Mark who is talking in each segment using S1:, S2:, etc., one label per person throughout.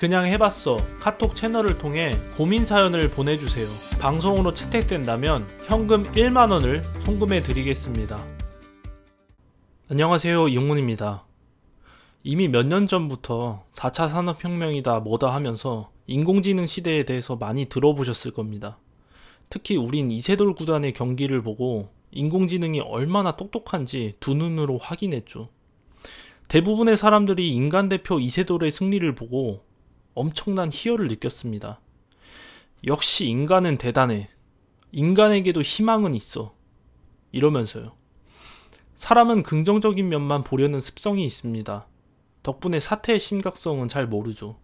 S1: 그냥 해봤어. 카톡 채널을 통해 고민 사연을 보내주세요. 방송으로 채택된다면 현금 1만원을 송금해 드리겠습니다. 안녕하세요. 이용문입니다. 이미 몇 년 전부터 4차 산업혁명이다 뭐다 하면서 인공지능 시대에 대해서 많이 들어보셨을 겁니다. 특히 우린 이세돌 구단의 경기를 보고 인공지능이 얼마나 똑똑한지 두 눈으로 확인했죠. 대부분의 사람들이 인간 대표 이세돌의 승리를 보고 엄청난 희열을 느꼈습니다. 역시 인간은 대단해. 인간에게도 희망은 있어. 이러면서요. 사람은 긍정적인 면만 보려는 습성이 있습니다. 덕분에 사태의 심각성은 잘 모르죠.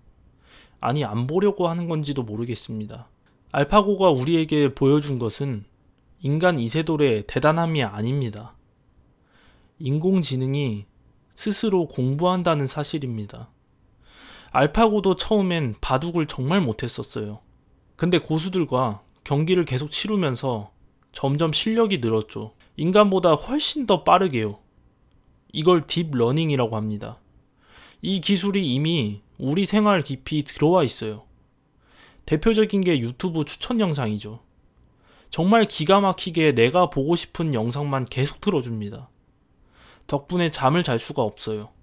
S1: 아니, 안 보려고 하는 건지도 모르겠습니다. 알파고가 우리에게 보여준 것은 인간 이세돌의 대단함이 아닙니다. 인공지능이 스스로 공부한다는 사실입니다. 알파고도 처음엔 바둑을 정말 못했었어요. 근데 고수들과 경기를 계속 치르면서 점점 실력이 늘었죠. 인간보다 훨씬 더 빠르게요. 이걸 딥러닝이라고 합니다. 이 기술이 이미 우리 생활 깊이 들어와 있어요. 대표적인 게 유튜브 추천 영상이죠. 정말 기가 막히게 내가 보고 싶은 영상만 계속 틀어줍니다. 덕분에 잠을 잘 수가 없어요.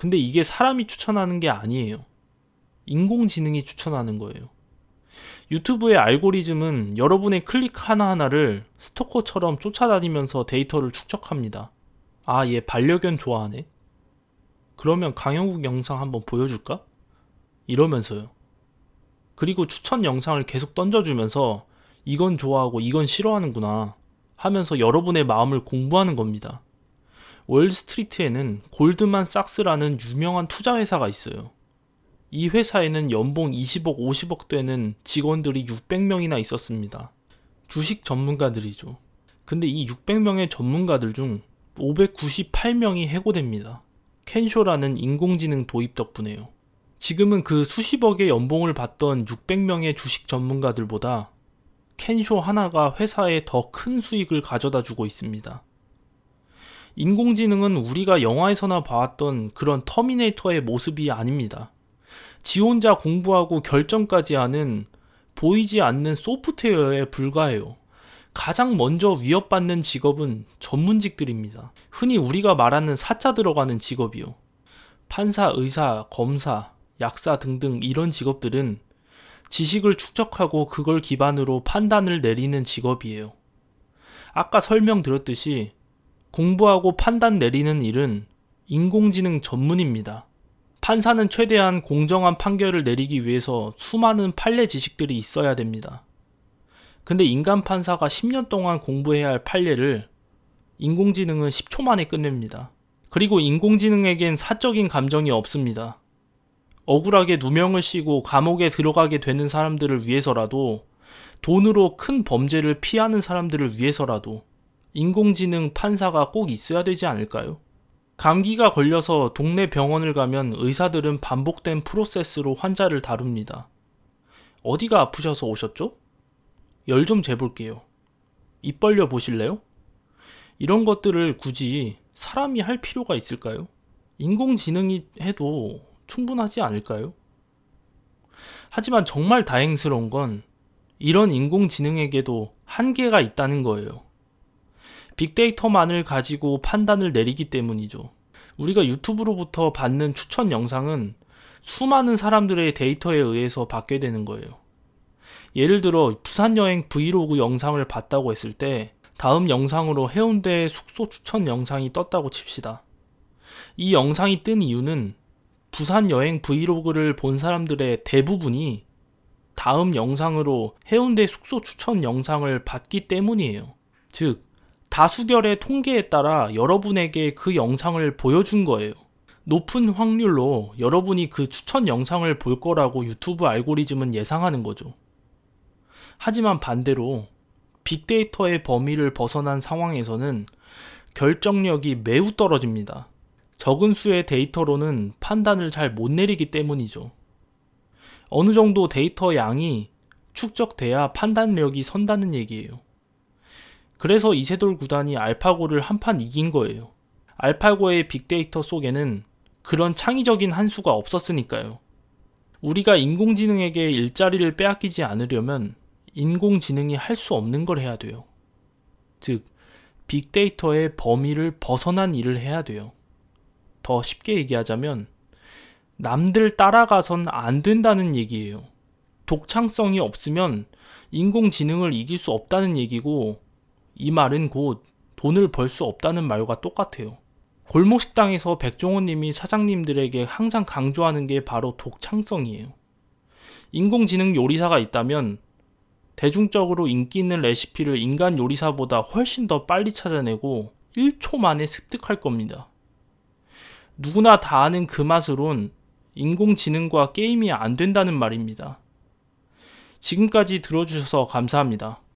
S1: 근데 이게 사람이 추천하는 게 아니에요. 인공지능이 추천하는 거예요. 유튜브의 알고리즘은 여러분의 클릭 하나하나를 스토커처럼 쫓아다니면서 데이터를 축적합니다. 아, 얘 반려견 좋아하네? 그러면 강영국 영상 한번 보여줄까? 이러면서요. 그리고 추천 영상을 계속 던져주면서 이건 좋아하고 이건 싫어하는구나 하면서 여러분의 마음을 공부하는 겁니다. 월스트리트에는 골드만 삭스라는 유명한 투자 회사가 있어요. 이 회사에는 연봉 20억, 50억 되는 직원들이 600명이나 있었습니다. 주식 전문가들이죠. 근데 이 600명의 전문가들 중 598명이 해고됩니다. 켄쇼라는 인공지능 도입 덕분에요. 지금은 그 수십억의 연봉을 받던 600명의 주식 전문가들보다 켄쇼 하나가 회사에 더 큰 수익을 가져다 주고 있습니다. 인공지능은 우리가 영화에서나 봐왔던 그런 터미네이터의 모습이 아닙니다. 지 혼자 공부하고 결정까지 하는 보이지 않는 소프트웨어에 불과해요. 가장 먼저 위협받는 직업은 전문직들입니다. 흔히 우리가 말하는 사자 들어가는 직업이요. 판사, 의사, 검사, 약사 등등 이런 직업들은 지식을 축적하고 그걸 기반으로 판단을 내리는 직업이에요. 아까 설명드렸듯이 공부하고 판단 내리는 일은 인공지능 전문입니다. 판사는 최대한 공정한 판결을 내리기 위해서 수많은 판례 지식들이 있어야 됩니다. 근데 인간 판사가 10년 동안 공부해야 할 판례를 인공지능은 10초 만에 끝냅니다. 그리고 인공지능에겐 사적인 감정이 없습니다. 억울하게 누명을 씌고 감옥에 들어가게 되는 사람들을 위해서라도 돈으로 큰 범죄를 피하는 사람들을 위해서라도 인공지능 판사가 꼭 있어야 되지 않을까요? 감기가 걸려서 동네 병원을 가면 의사들은 반복된 프로세스로 환자를 다룹니다. 어디가 아프셔서 오셨죠? 열 좀 재볼게요. 입 벌려 보실래요? 이런 것들을 굳이 사람이 할 필요가 있을까요? 인공지능이 해도 충분하지 않을까요? 하지만 정말 다행스러운 건 이런 인공지능에게도 한계가 있다는 거예요. 빅데이터만을 가지고 판단을 내리기 때문이죠. 우리가 유튜브로부터 받는 추천 영상은 수많은 사람들의 데이터에 의해서 받게 되는 거예요. 예를 들어 부산 여행 브이로그 영상을 봤다고 했을 때 다음 영상으로 해운대 숙소 추천 영상이 떴다고 칩시다. 이 영상이 뜬 이유는 부산 여행 브이로그를 본 사람들의 대부분이 다음 영상으로 해운대 숙소 추천 영상을 봤기 때문이에요. 즉, 다수결의 통계에 따라 여러분에게 그 영상을 보여준 거예요. 높은 확률로 여러분이 그 추천 영상을 볼 거라고 유튜브 알고리즘은 예상하는 거죠. 하지만 반대로 빅데이터의 범위를 벗어난 상황에서는 결정력이 매우 떨어집니다. 적은 수의 데이터로는 판단을 잘 못 내리기 때문이죠. 어느 정도 데이터 양이 축적돼야 판단력이 선다는 얘기예요. 그래서 이세돌 구단이 알파고를 한 판 이긴 거예요. 알파고의 빅데이터 속에는 그런 창의적인 한 수가 없었으니까요. 우리가 인공지능에게 일자리를 빼앗기지 않으려면 인공지능이 할 수 없는 걸 해야 돼요. 즉, 빅데이터의 범위를 벗어난 일을 해야 돼요. 더 쉽게 얘기하자면, 남들 따라가선 안 된다는 얘기예요. 독창성이 없으면 인공지능을 이길 수 없다는 얘기고, 이 말은 곧 돈을 벌 수 없다는 말과 똑같아요. 골목식당에서 백종원 님이 사장님들에게 항상 강조하는 게 바로 독창성이에요. 인공지능 요리사가 있다면 대중적으로 인기 있는 레시피를 인간 요리사보다 훨씬 더 빨리 찾아내고 1초 만에 습득할 겁니다. 누구나 다 아는 그 맛으론 인공지능과 게임이 안 된다는 말입니다. 지금까지 들어주셔서 감사합니다.